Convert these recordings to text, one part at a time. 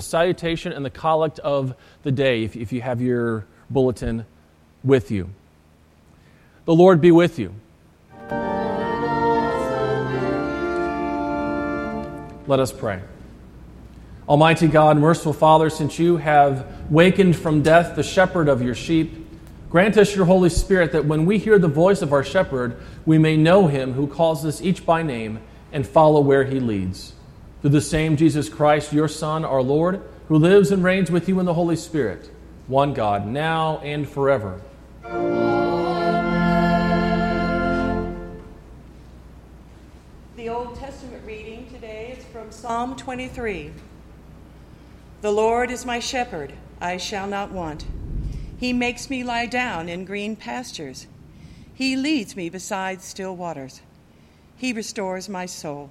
salutation and the collect of the day, if, if you have your bulletin with you. The Lord be with you. Let us pray. Almighty God, merciful Father, since you have wakened from death the shepherd of your sheep, grant us your Holy Spirit that when we hear the voice of our shepherd, we may know him who calls us each by name and follow where he leads through the same Jesus Christ, your Son, our Lord, who lives and reigns with you in the Holy Spirit, one God, now and forever. The Old Testament reading today is from Psalm 23. The Lord is my shepherd, I shall not want. He makes me lie down in green pastures. He leads me beside still waters. He restores my soul.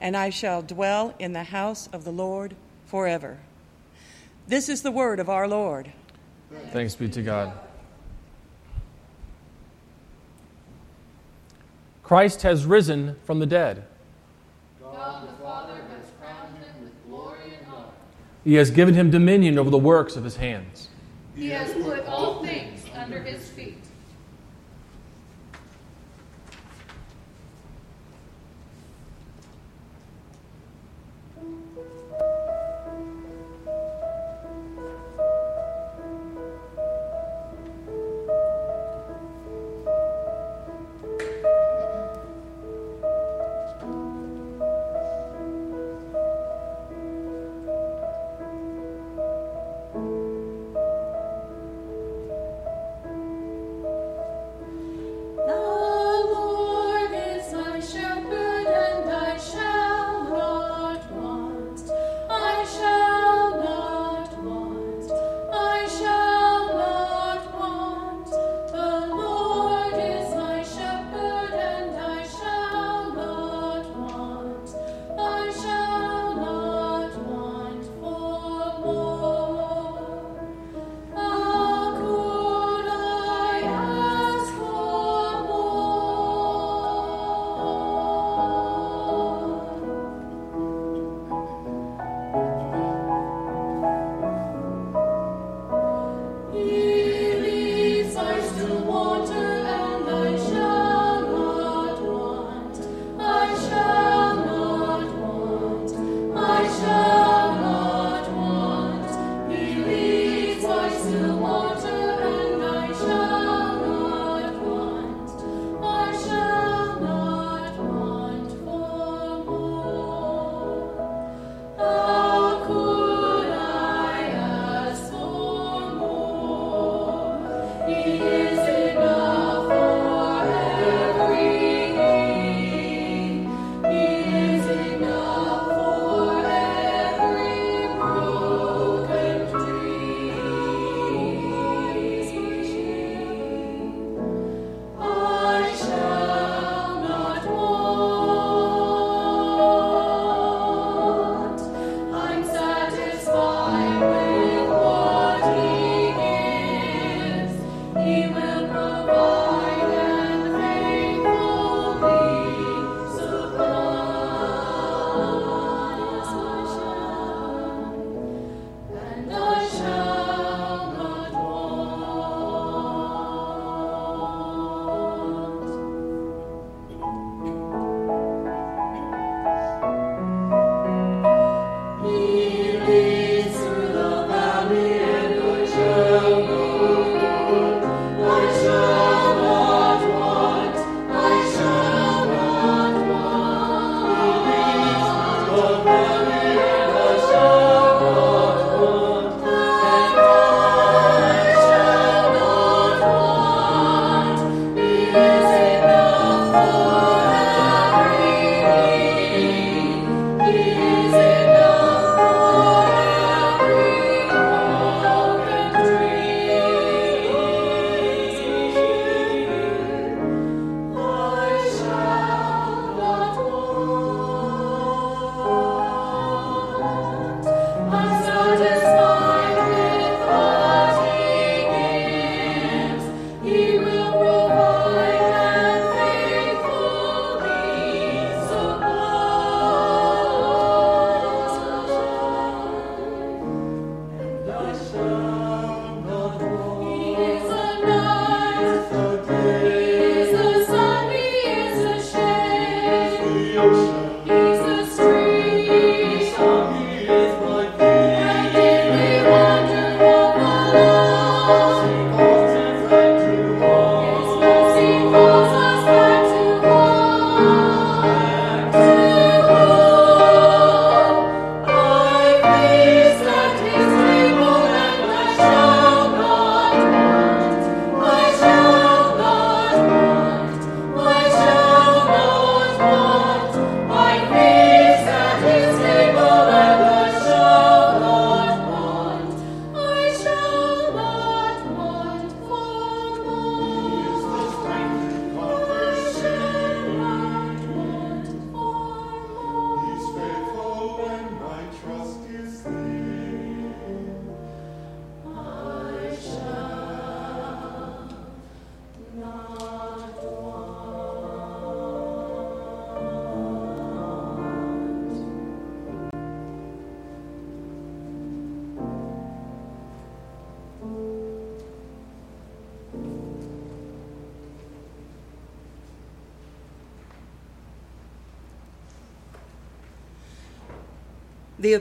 and I shall dwell in the house of the Lord forever. This is the word of our Lord. Thanks be to God. Christ has risen from the dead. God the Father has crowned him with glory and honor. He has given him dominion over the works of his hands. He has put all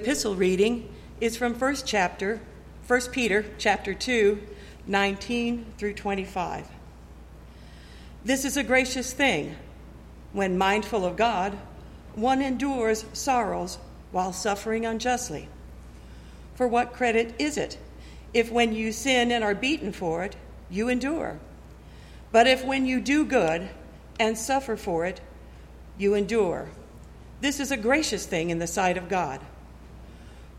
epistle reading is from 1 chapter, 1 Peter chapter 2, 19 through 25. This is a gracious thing. When mindful of God, one endures sorrows while suffering unjustly. For what credit is it if when you sin and are beaten for it, you endure? But if when you do good and suffer for it, you endure, this is a gracious thing in the sight of God.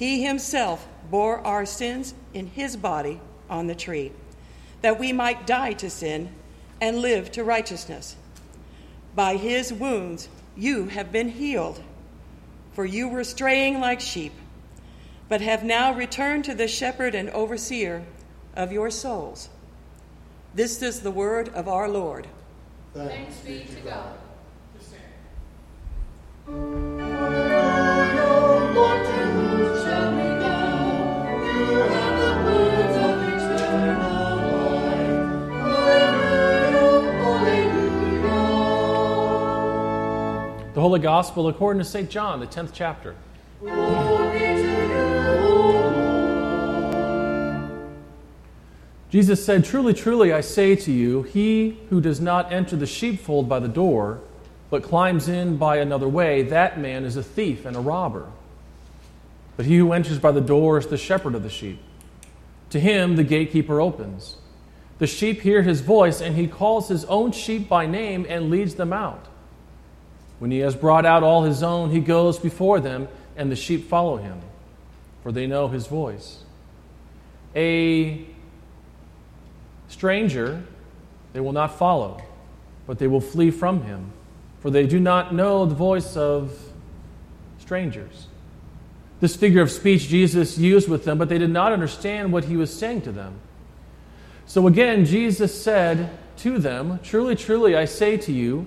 He himself bore our sins in his body on the tree, that we might die to sin and live to righteousness. By his wounds you have been healed, for you were straying like sheep, but have now returned to the shepherd and overseer of your souls. This is the word of our Lord. Thanks be to God. The Holy Gospel according to St. John, the 10th chapter. Jesus said, Truly, truly, I say to you, he who does not enter the sheepfold by the door, but climbs in by another way, that man is a thief and a robber. But he who enters by the door is the shepherd of the sheep. To him the gatekeeper opens. The sheep hear his voice, and he calls his own sheep by name and leads them out. When he has brought out all his own, he goes before them, and the sheep follow him, for they know his voice. A stranger they will not follow, but they will flee from him, for they do not know the voice of strangers. This figure of speech Jesus used with them, but they did not understand what he was saying to them. So again, Jesus said to them, Truly, truly, I say to you,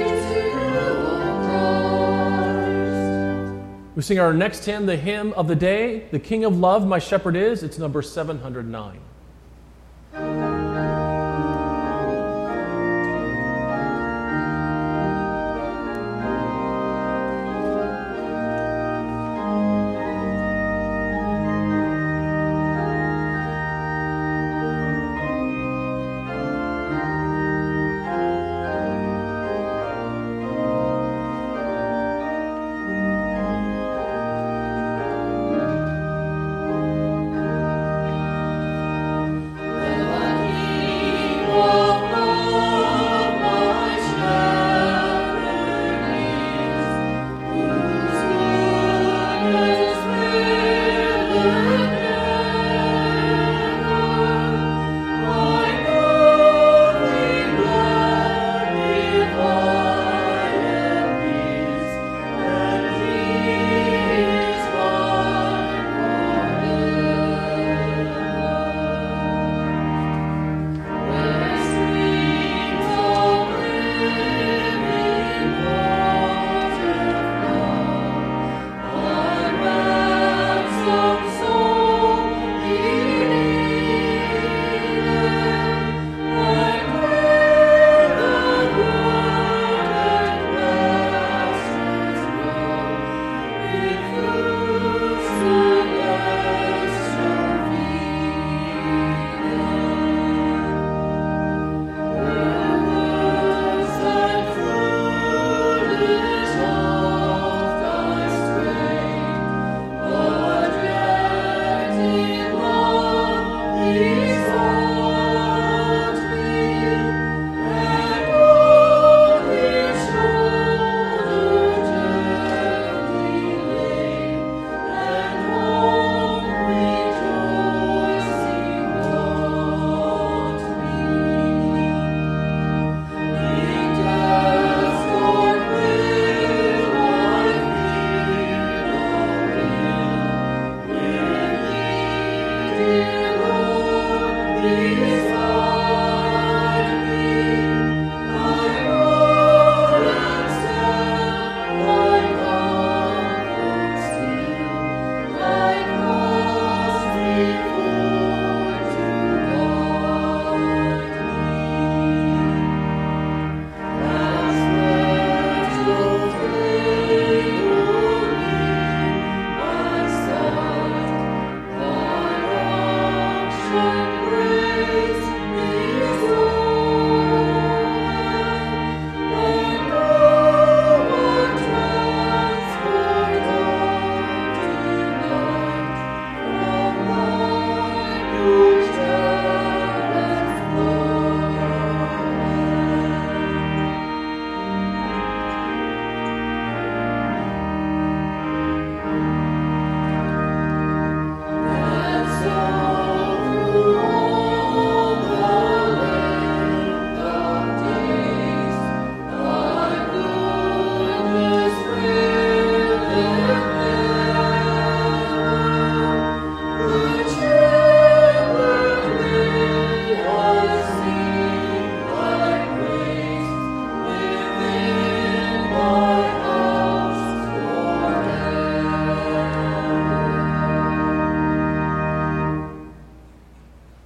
We sing our next hymn, the hymn of the day, The King of Love, My Shepherd Is. It's number 709.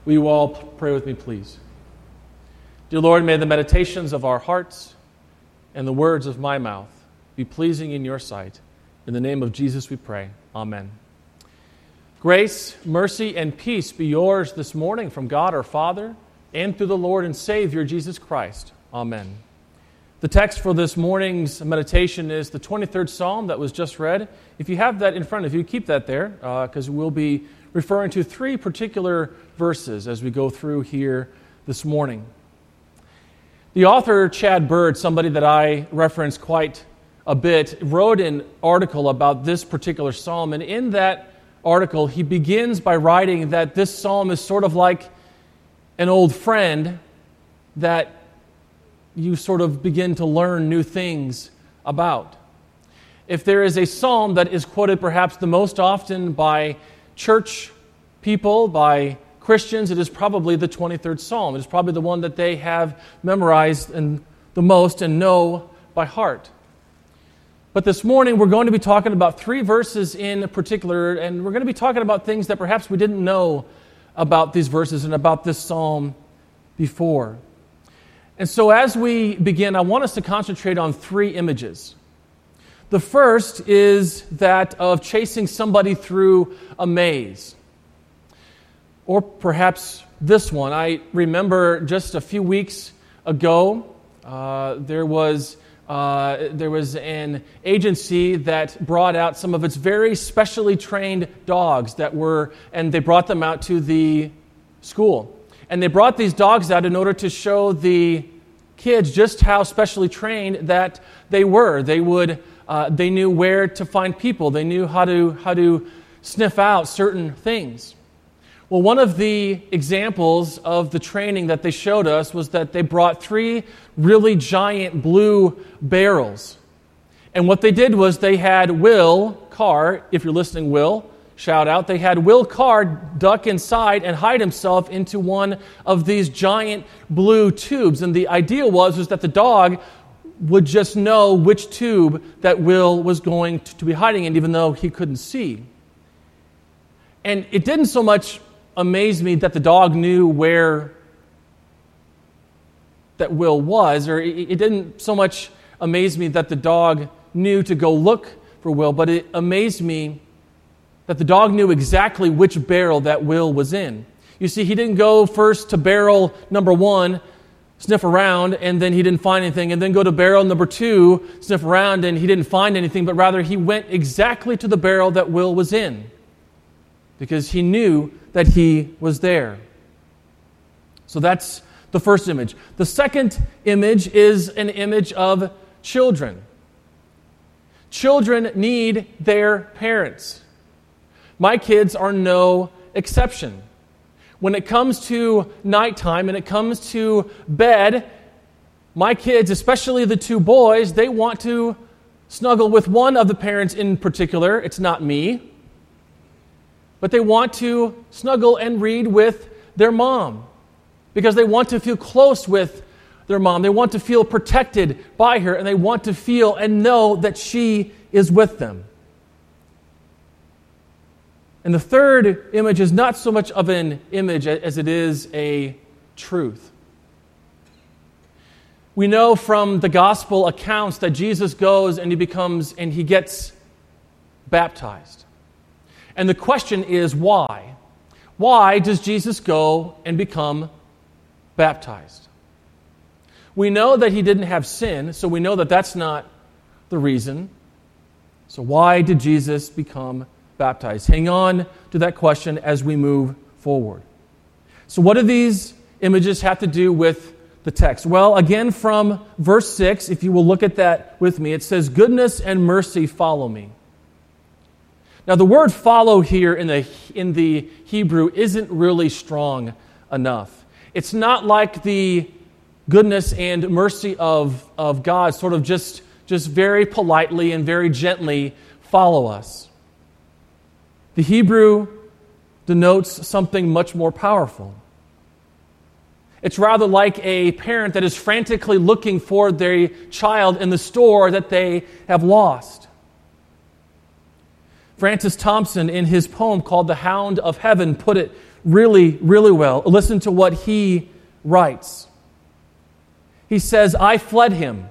Will you all pray with me, please? Dear Lord, may the meditations of our hearts and the words of my mouth be pleasing in your sight. In the name of Jesus we pray. Amen. Grace, mercy, and peace be yours this morning from God our Father and through the Lord and Savior Jesus Christ. Amen. The text for this morning's meditation is the 23rd Psalm that was just read. If you have that in front of you, keep that there because uh, we'll be referring to three particular verses as we go through here this morning. The author, Chad Bird, somebody that I reference quite a bit, wrote an article about this particular psalm. And in that article, he begins by writing that this psalm is sort of like an old friend that you sort of begin to learn new things about. If there is a psalm that is quoted perhaps the most often by church people, by Christians, it is probably the 23rd Psalm. It is probably the one that they have memorized and the most and know by heart. But this morning, we're going to be talking about three verses in particular, and we're going to be talking about things that perhaps we didn't know about these verses and about this psalm before. And so, as we begin, I want us to concentrate on three images. The first is that of chasing somebody through a maze. Or perhaps this one. I remember just a few weeks ago, uh, there, was, uh, there was an agency that brought out some of its very specially trained dogs that were, and they brought them out to the school. And they brought these dogs out in order to show the kids just how specially trained that they were. They would uh, they knew where to find people, they knew how to, how to sniff out certain things. Well, one of the examples of the training that they showed us was that they brought three really giant blue barrels. And what they did was they had Will Carr, if you're listening, Will, shout out, they had Will Carr duck inside and hide himself into one of these giant blue tubes. And the idea was, was that the dog would just know which tube that Will was going to be hiding in, even though he couldn't see. And it didn't so much amaze me that the dog knew where that Will was, or it didn't so much amaze me that the dog knew to go look for Will, but it amazed me that the dog knew exactly which barrel that Will was in. You see, he didn't go first to barrel number one sniff around, and then he didn't find anything, and then go to barrel number two, sniff around, and he didn't find anything, but rather he went exactly to the barrel that Will was in because he knew that he was there. So that's the first image. The second image is an image of children. Children need their parents. My kids are no exception. When it comes to nighttime and it comes to bed, my kids, especially the two boys, they want to snuggle with one of the parents in particular. It's not me. But they want to snuggle and read with their mom because they want to feel close with their mom. They want to feel protected by her, and they want to feel and know that she is with them. And the third image is not so much of an image as it is a truth. We know from the gospel accounts that Jesus goes and he becomes and he gets baptized. And the question is why? Why does Jesus go and become baptized? We know that he didn't have sin, so we know that that's not the reason. So, why did Jesus become baptized? Hang on to that question as we move forward. So, what do these images have to do with the text? Well, again, from verse 6, if you will look at that with me, it says, Goodness and mercy follow me. Now, the word follow here in the, in the Hebrew isn't really strong enough. It's not like the goodness and mercy of, of God sort of just, just very politely and very gently follow us. The Hebrew denotes something much more powerful. It's rather like a parent that is frantically looking for their child in the store that they have lost. Francis Thompson, in his poem called The Hound of Heaven, put it really, really well. Listen to what he writes. He says, I fled him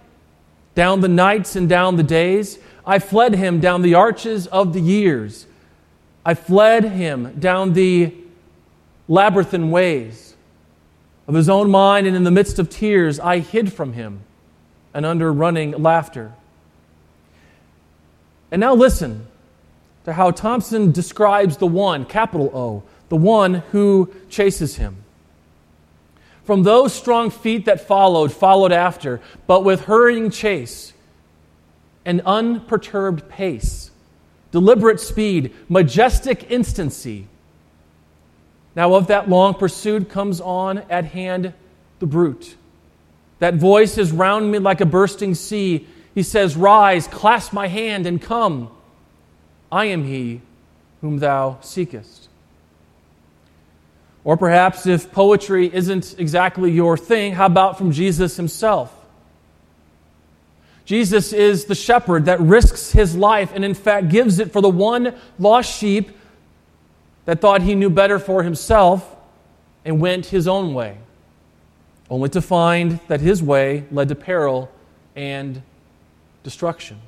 down the nights and down the days. I fled him down the arches of the years. I fled him down the labyrinthine ways of his own mind, and in the midst of tears, I hid from him and under running laughter. And now listen to how Thompson describes the one, capital O, the one who chases him. From those strong feet that followed, followed after, but with hurrying chase, an unperturbed pace, deliberate speed, majestic instancy. Now, of that long pursuit comes on at hand the bruit. That voice is round me like a bursting sea. He says, Rise, clasp my hand, and come. I am he whom thou seekest. Or perhaps if poetry isn't exactly your thing, how about from Jesus himself? Jesus is the shepherd that risks his life and, in fact, gives it for the one lost sheep that thought he knew better for himself and went his own way, only to find that his way led to peril and destruction.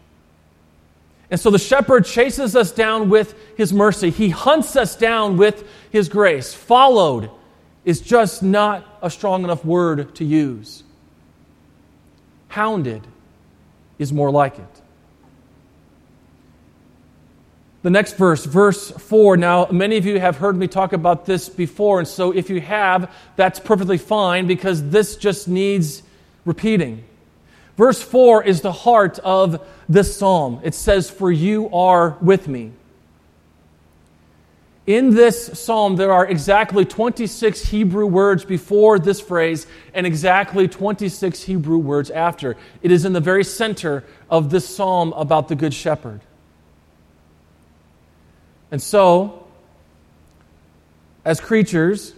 And so the shepherd chases us down with his mercy. He hunts us down with his grace. Followed is just not a strong enough word to use. Hounded is more like it. The next verse, verse 4. Now, many of you have heard me talk about this before, and so if you have, that's perfectly fine because this just needs repeating. Verse 4 is the heart of this psalm. It says, For you are with me. In this psalm, there are exactly 26 Hebrew words before this phrase and exactly 26 Hebrew words after. It is in the very center of this psalm about the Good Shepherd. And so, as creatures,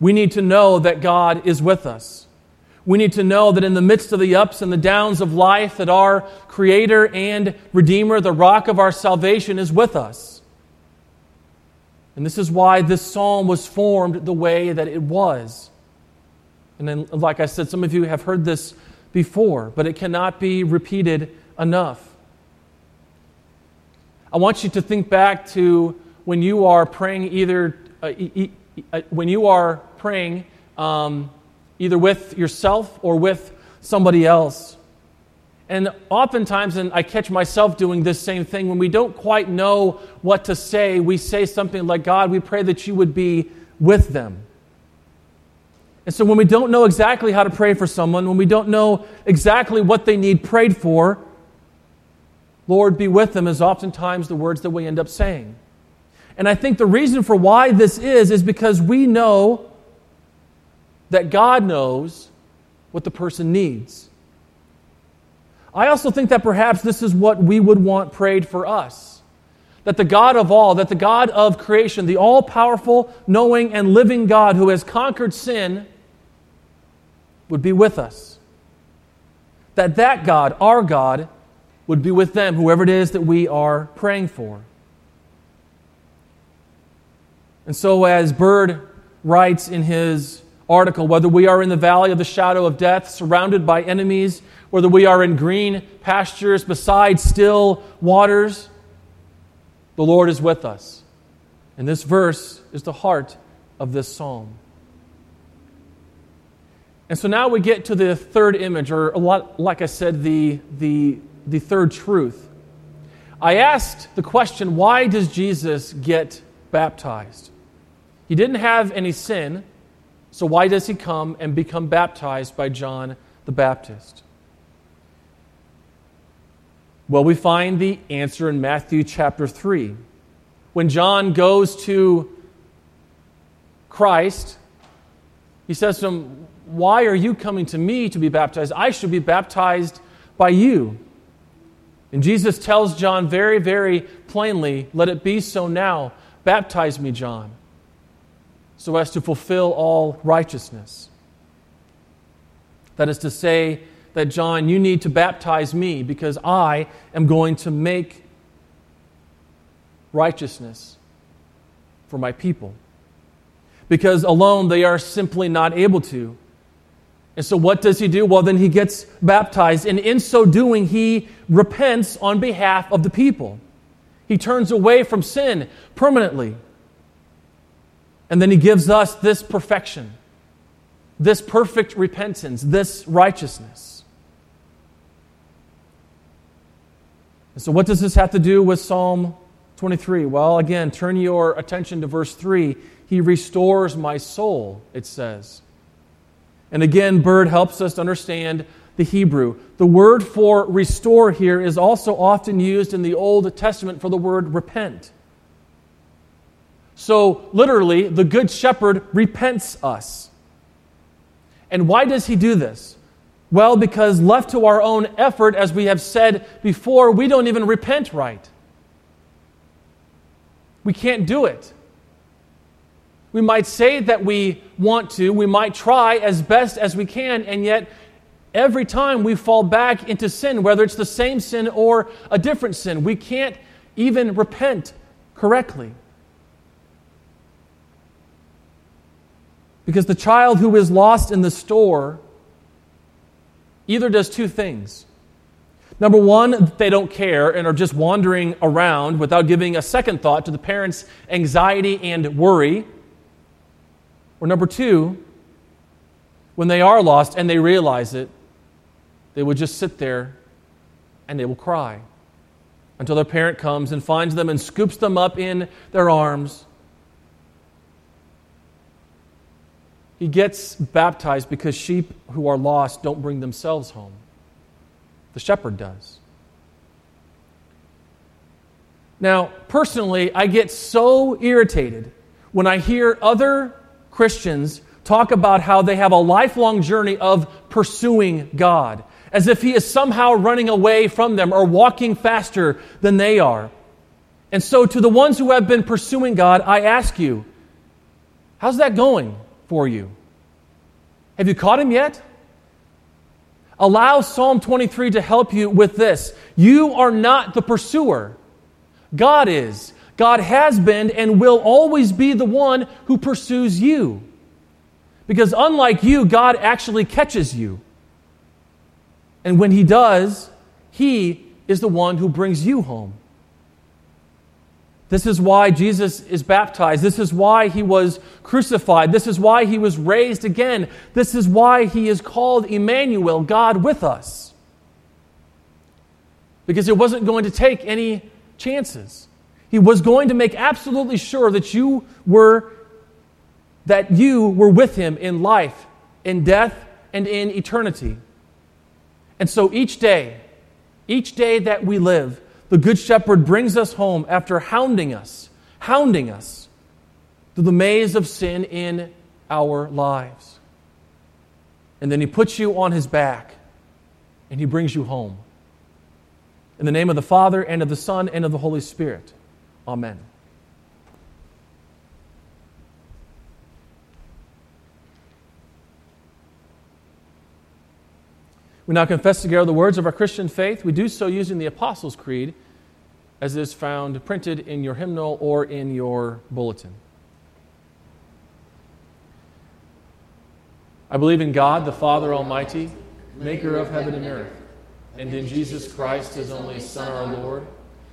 we need to know that God is with us. We need to know that in the midst of the ups and the downs of life, that our Creator and Redeemer, the rock of our salvation, is with us. And this is why this psalm was formed the way that it was. And then, like I said, some of you have heard this before, but it cannot be repeated enough. I want you to think back to when you are praying, either uh, e- e- uh, when you are praying. Um, either with yourself or with somebody else. And oftentimes, and I catch myself doing this same thing, when we don't quite know what to say, we say something like, God, we pray that you would be with them. And so, when we don't know exactly how to pray for someone, when we don't know exactly what they need prayed for, Lord, be with them is oftentimes the words that we end up saying. And I think the reason for why this is, is because we know that God knows what the person needs. I also think that perhaps this is what we would want prayed for us. that the God of all, that the God of creation, the all powerful, knowing, and living God who has conquered sin, would be with us. That that God, our God, would be with them, whoever it is that we are praying for. And so, as Bird writes in his article, whether we are in the valley of the shadow of death, surrounded by enemies, whether we are in green pastures beside still waters, the Lord is with us. And this verse is the heart of this psalm. And so now we get to the third image, or lot, like I said, the, the, the third truth. I asked the question why does Jesus get baptized? He didn't have any sin, so why does he come and become baptized by John the Baptist? Well, we find the answer in Matthew chapter 3. When John goes to Christ, he says to him, Why are you coming to me to be baptized? I should be baptized by you. And Jesus tells John very, very plainly, Let it be so now. Baptize me, John, so as to fulfill all righteousness. That is to say, that, John, you need to baptize me because I am going to make righteousness for my people. Because alone they are simply not able to. And so, what does he do? Well, then he gets baptized, and in so doing, he repents on behalf of the people. He turns away from sin permanently. And then he gives us this perfection, this perfect repentance, this righteousness. And so, what does this have to do with Psalm 23? Well, again, turn your attention to verse 3. He restores my soul, it says. And again, Bird helps us to understand the Hebrew. The word for restore here is also often used in the Old Testament for the word repent. So, literally, the Good Shepherd repents us. And why does he do this? Well, because left to our own effort, as we have said before, we don't even repent right. We can't do it. We might say that we want to, we might try as best as we can, and yet every time we fall back into sin, whether it's the same sin or a different sin, we can't even repent correctly. Because the child who is lost in the store either does two things. Number one, they don't care and are just wandering around without giving a second thought to the parents' anxiety and worry. Or number two, when they are lost and they realize it, they would just sit there and they will cry until their parent comes and finds them and scoops them up in their arms He gets baptized because sheep who are lost don't bring themselves home. The shepherd does. Now, personally, I get so irritated when I hear other Christians talk about how they have a lifelong journey of pursuing God, as if He is somehow running away from them or walking faster than they are. And so, to the ones who have been pursuing God, I ask you, how's that going? For you. Have you caught him yet? Allow Psalm 23 to help you with this. You are not the pursuer, God is. God has been and will always be the one who pursues you. Because unlike you, God actually catches you. And when He does, He is the one who brings you home. This is why Jesus is baptized. This is why he was crucified. This is why he was raised again. This is why he is called Emmanuel, God with us. Because he wasn't going to take any chances. He was going to make absolutely sure that you were that you were with him in life, in death, and in eternity. And so each day, each day that we live, the Good Shepherd brings us home after hounding us, hounding us through the maze of sin in our lives. And then he puts you on his back and he brings you home. In the name of the Father, and of the Son, and of the Holy Spirit. Amen. We now confess together the words of our Christian faith. We do so using the Apostles' Creed, as is found printed in your hymnal or in your bulletin. I believe in God, the Father Almighty, maker of heaven and earth, and in Jesus Christ, his only Son, our Lord,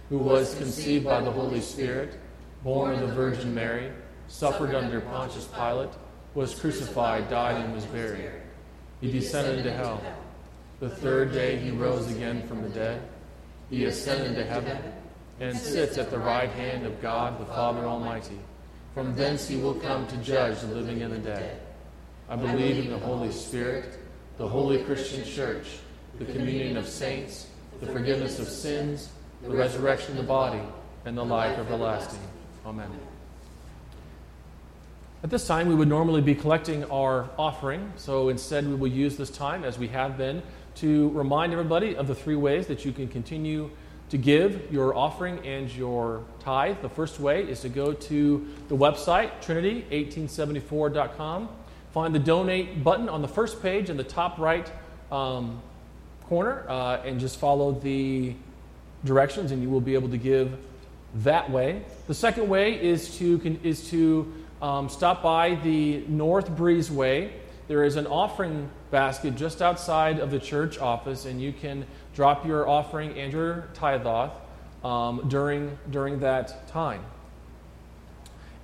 who was conceived by the Holy Spirit, born of the Virgin Mary, suffered under Pontius Pilate, was crucified, died, and was buried. He descended into hell. The third day he rose again from the dead. He ascended to heaven and sits at the right hand of God the Father Almighty. From thence he will come to judge the living and the dead. I believe in the Holy Spirit, the holy Christian church, the communion of saints, the forgiveness of sins, the resurrection of the body, and the life everlasting. Amen. At this time, we would normally be collecting our offering, so instead, we will use this time, as we have been, to remind everybody of the three ways that you can continue to give your offering and your tithe. The first way is to go to the website, trinity1874.com. Find the donate button on the first page in the top right um, corner uh, and just follow the directions, and you will be able to give that way. The second way is to, is to um, stop by the North Breezeway. There is an offering basket just outside of the church office, and you can drop your offering and your tithe off um, during, during that time.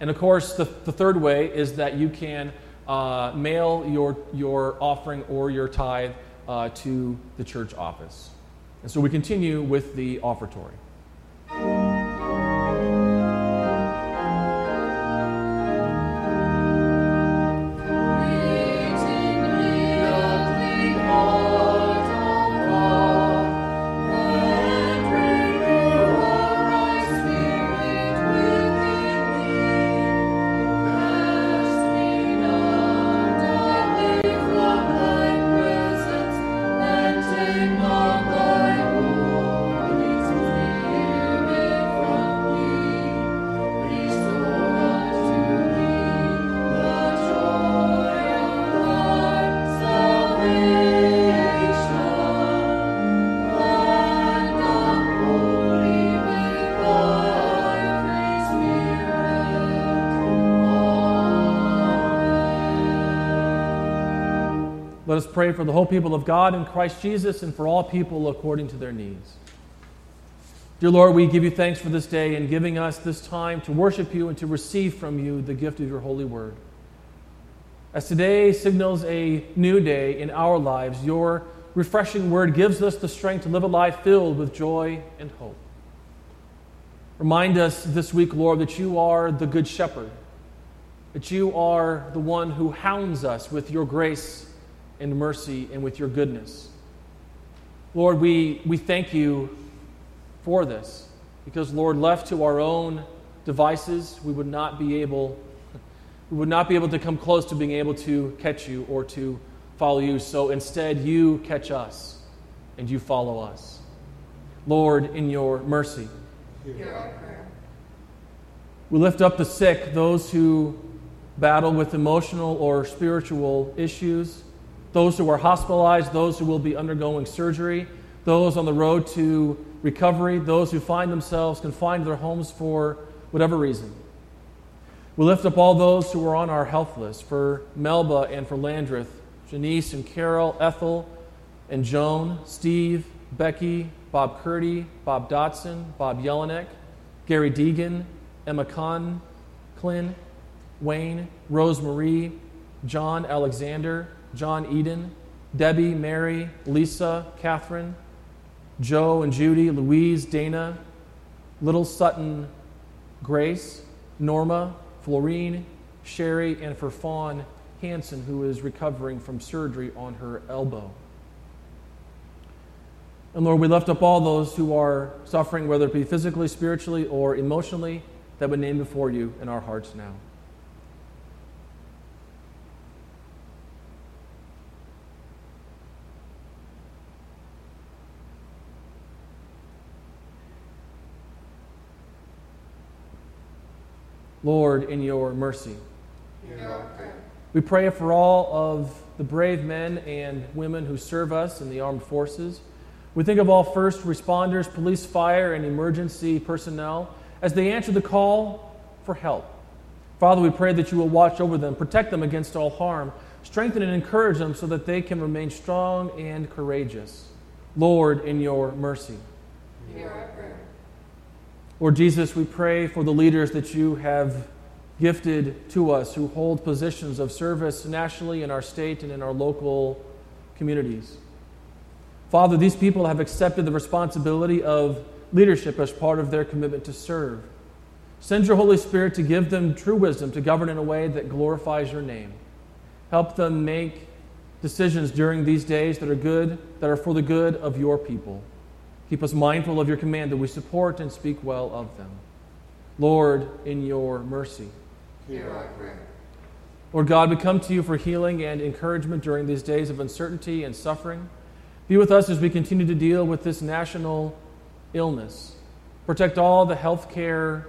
And of course, the, the third way is that you can uh, mail your, your offering or your tithe uh, to the church office. And so we continue with the offertory. Let us pray for the whole people of God in Christ Jesus and for all people according to their needs. Dear Lord, we give you thanks for this day and giving us this time to worship you and to receive from you the gift of your holy word. As today signals a new day in our lives, your refreshing word gives us the strength to live a life filled with joy and hope. Remind us this week, Lord, that you are the good shepherd, that you are the one who hounds us with your grace and mercy and with your goodness. Lord, we, we thank you for this because, Lord, left to our own devices, we would not be able we would not be able to come close to being able to catch you or to follow you. So instead, you catch us and you follow us. Lord, in your mercy. We lift up the sick, those who battle with emotional or spiritual issues those who are hospitalized, those who will be undergoing surgery, those on the road to recovery, those who find themselves confined to their homes for whatever reason. We lift up all those who are on our health list for Melba and for Landreth, Janice and Carol, Ethel and Joan, Steve, Becky, Bob Curdy, Bob Dotson, Bob Jelinek, Gary Deegan, Emma Kahn, Clint, Wayne, Rose Marie, John Alexander, John Eden, Debbie, Mary, Lisa, Catherine, Joe and Judy, Louise, Dana, Little Sutton, Grace, Norma, Florine, Sherry, and for Fawn Hanson, who is recovering from surgery on her elbow. And Lord, we lift up all those who are suffering, whether it be physically, spiritually, or emotionally, that we name before you in our hearts now. Lord, in your mercy. We pray for all of the brave men and women who serve us in the armed forces. We think of all first responders, police, fire, and emergency personnel as they answer the call for help. Father, we pray that you will watch over them, protect them against all harm, strengthen and encourage them so that they can remain strong and courageous. Lord, in your mercy. Hear our prayer. Lord Jesus, we pray for the leaders that you have gifted to us who hold positions of service nationally in our state and in our local communities. Father, these people have accepted the responsibility of leadership as part of their commitment to serve. Send your Holy Spirit to give them true wisdom to govern in a way that glorifies your name. Help them make decisions during these days that are good, that are for the good of your people. Keep us mindful of your command that we support and speak well of them. Lord, in your mercy. Hear our prayer. Lord God, we come to you for healing and encouragement during these days of uncertainty and suffering. Be with us as we continue to deal with this national illness. Protect all the healthcare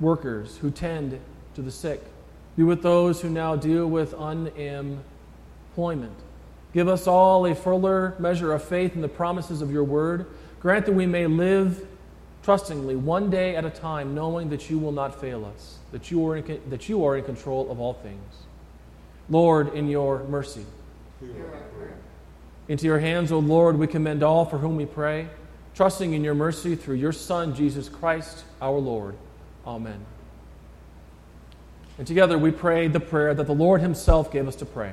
workers who tend to the sick. Be with those who now deal with unemployment. Give us all a fuller measure of faith in the promises of your word. Grant that we may live trustingly, one day at a time, knowing that you will not fail us, that you are in, that you are in control of all things. Lord, in your mercy. Into your hands, O Lord, we commend all for whom we pray, trusting in your mercy through your Son, Jesus Christ, our Lord. Amen. And together we pray the prayer that the Lord Himself gave us to pray.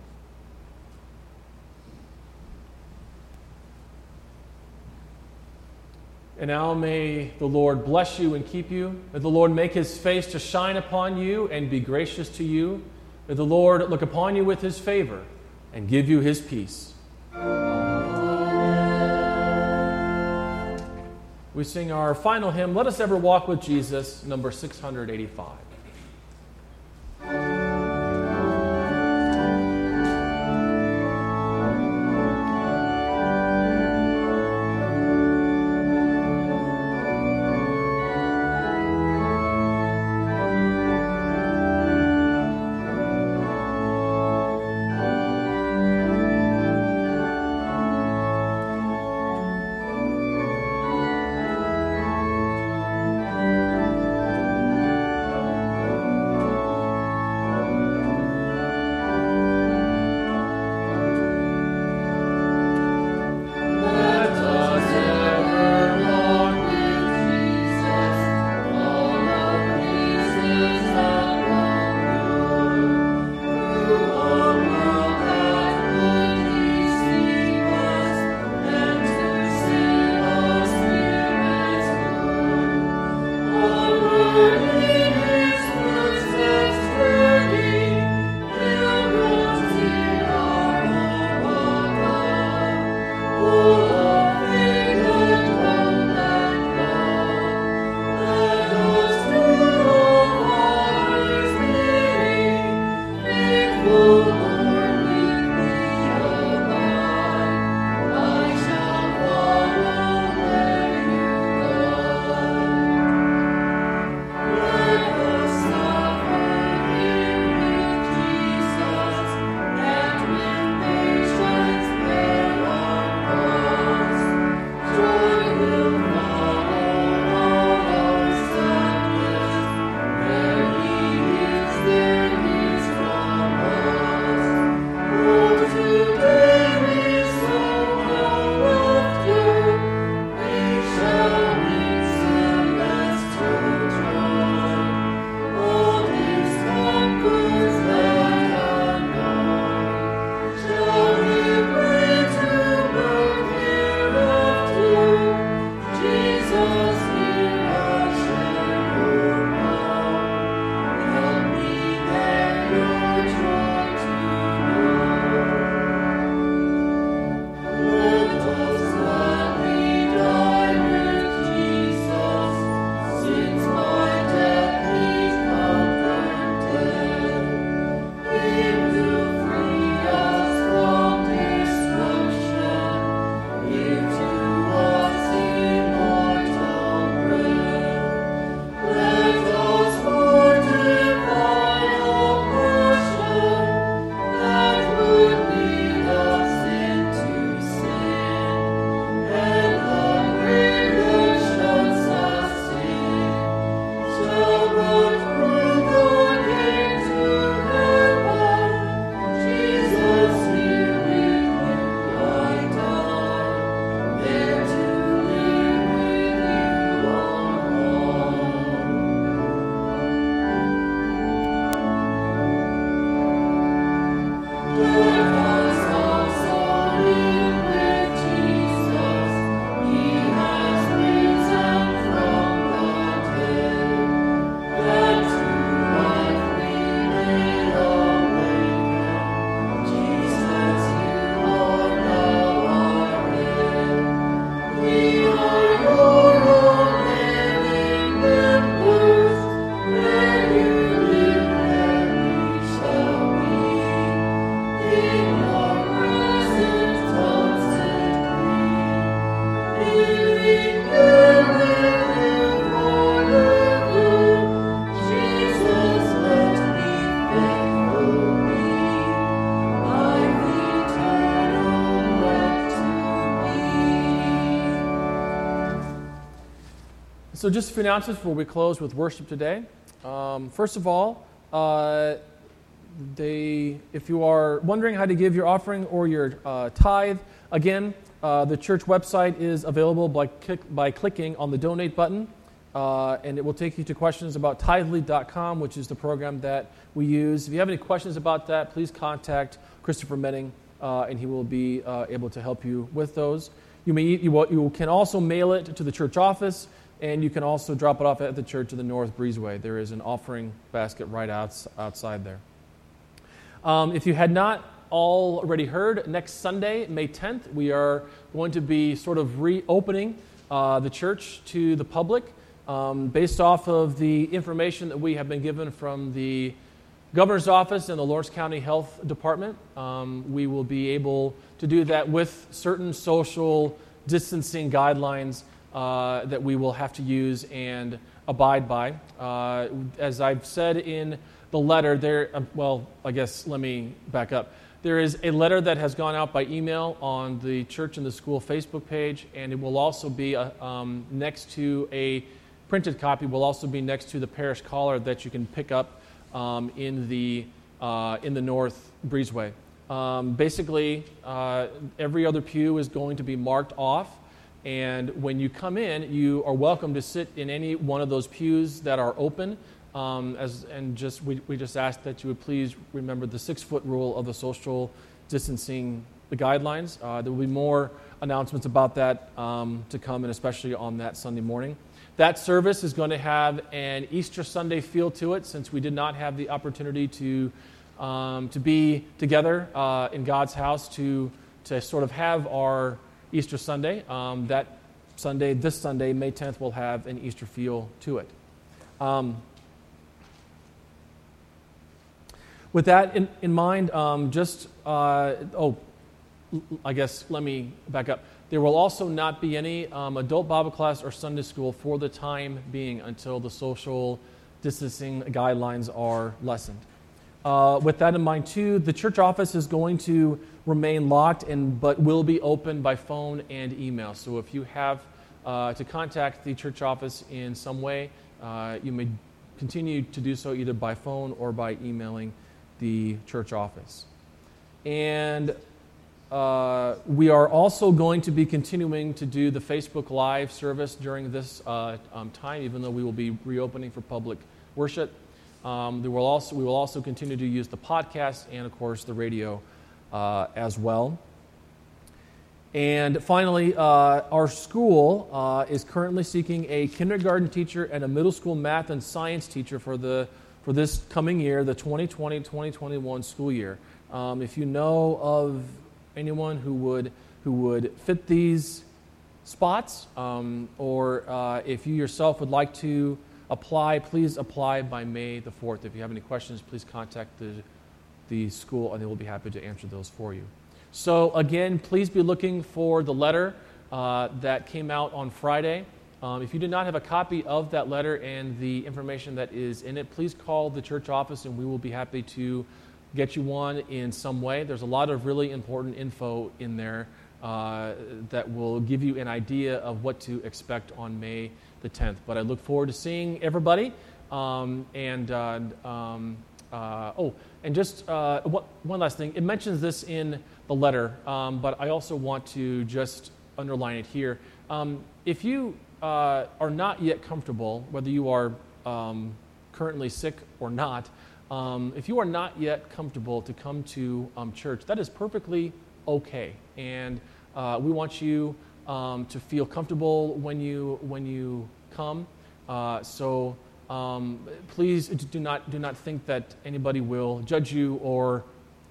And now may the Lord bless you and keep you. May the Lord make his face to shine upon you and be gracious to you. May the Lord look upon you with his favor and give you his peace. We sing our final hymn, Let Us Ever Walk with Jesus, number 685. Just a few announcements before we close with worship today. Um, first of all, uh, they, if you are wondering how to give your offering or your uh, tithe, again, uh, the church website is available by, click, by clicking on the donate button, uh, and it will take you to questions about tithely.com, which is the program that we use. If you have any questions about that, please contact Christopher Menning, uh, and he will be uh, able to help you with those. You, may, you, will, you can also mail it to the church office, and you can also drop it off at the church of the North Breezeway. There is an offering basket right outs, outside there. Um, if you had not already heard, next Sunday, May 10th, we are going to be sort of reopening uh, the church to the public um, based off of the information that we have been given from the governor's office and the Lawrence County Health Department. Um, we will be able to do that with certain social distancing guidelines uh, that we will have to use and abide by. Uh, as I've said in the letter, there, uh, well, I guess let me back up. There is a letter that has gone out by email on the church and the school Facebook page, and it will also be uh, um, next to a printed copy, will also be next to the parish caller that you can pick up um, in, the, uh, in the North Breezeway. Um, basically, uh, every other pew is going to be marked off, and when you come in, you are welcome to sit in any one of those pews that are open. Um, as, and just we, we just ask that you would please remember the six foot rule of the social distancing the guidelines. Uh, there will be more announcements about that um, to come, and especially on that Sunday morning. That service is going to have an Easter Sunday feel to it, since we did not have the opportunity to um, to be together uh, in God's house to to sort of have our Easter Sunday. Um, that Sunday, this Sunday, May 10th, will have an Easter feel to it. Um, with that in, in mind, um, just, uh, oh, I guess let me back up. There will also not be any um, adult Bible class or Sunday school for the time being until the social distancing guidelines are lessened. Uh, with that in mind, too, the church office is going to remain locked, and but will be open by phone and email. So if you have uh, to contact the church office in some way, uh, you may continue to do so either by phone or by emailing the church office. And uh, we are also going to be continuing to do the Facebook Live service during this uh, um, time, even though we will be reopening for public worship. Um, will also, we will also continue to use the podcast and, of course, the radio uh, as well. And finally, uh, our school uh, is currently seeking a kindergarten teacher and a middle school math and science teacher for the for this coming year, the 2020 2021 school year. Um, if you know of anyone who would, who would fit these spots, um, or uh, if you yourself would like to apply, please apply by May the 4th. If you have any questions, please contact the, the school and they will be happy to answer those for you. So, again, please be looking for the letter uh, that came out on Friday. Um, if you do not have a copy of that letter and the information that is in it, please call the church office and we will be happy to get you one in some way. There's a lot of really important info in there uh, that will give you an idea of what to expect on May the 10th. But I look forward to seeing everybody. Um, and uh, um, uh, oh, and just uh, one last thing. It mentions this in the letter, um, but I also want to just underline it here. Um, if you uh, are not yet comfortable, whether you are um, currently sick or not, um, if you are not yet comfortable to come to um, church, that is perfectly okay. And uh, we want you um, to feel comfortable when you when you come. Uh, so um, please do not do not think that anybody will judge you or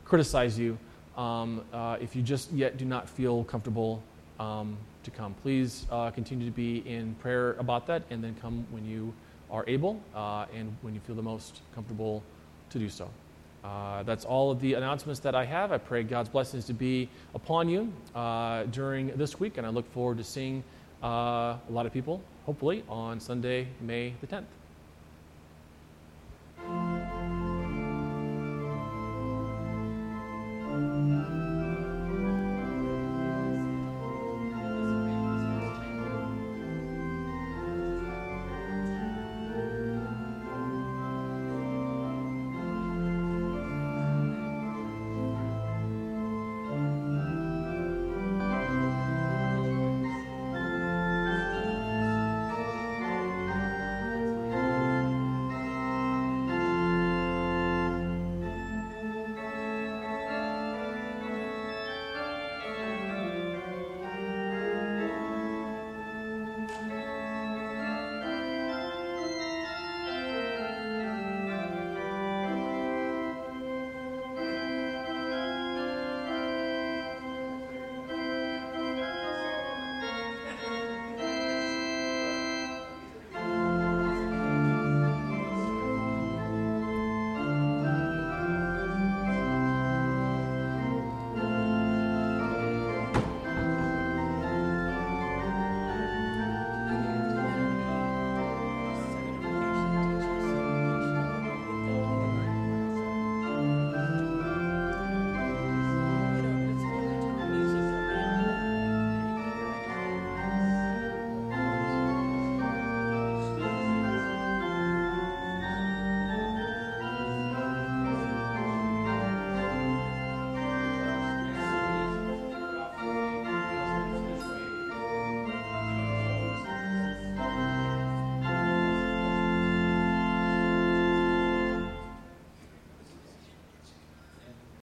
criticize you um, uh, if you just yet do not feel comfortable to come. Please uh, continue to be in prayer about that and then come when you are able uh, and when you feel the most comfortable to do so. Uh, that's all of the announcements that I have. I pray God's blessings to be upon you uh, during this week, and I look forward to seeing uh, a lot of people, hopefully, on Sunday, May the 10th.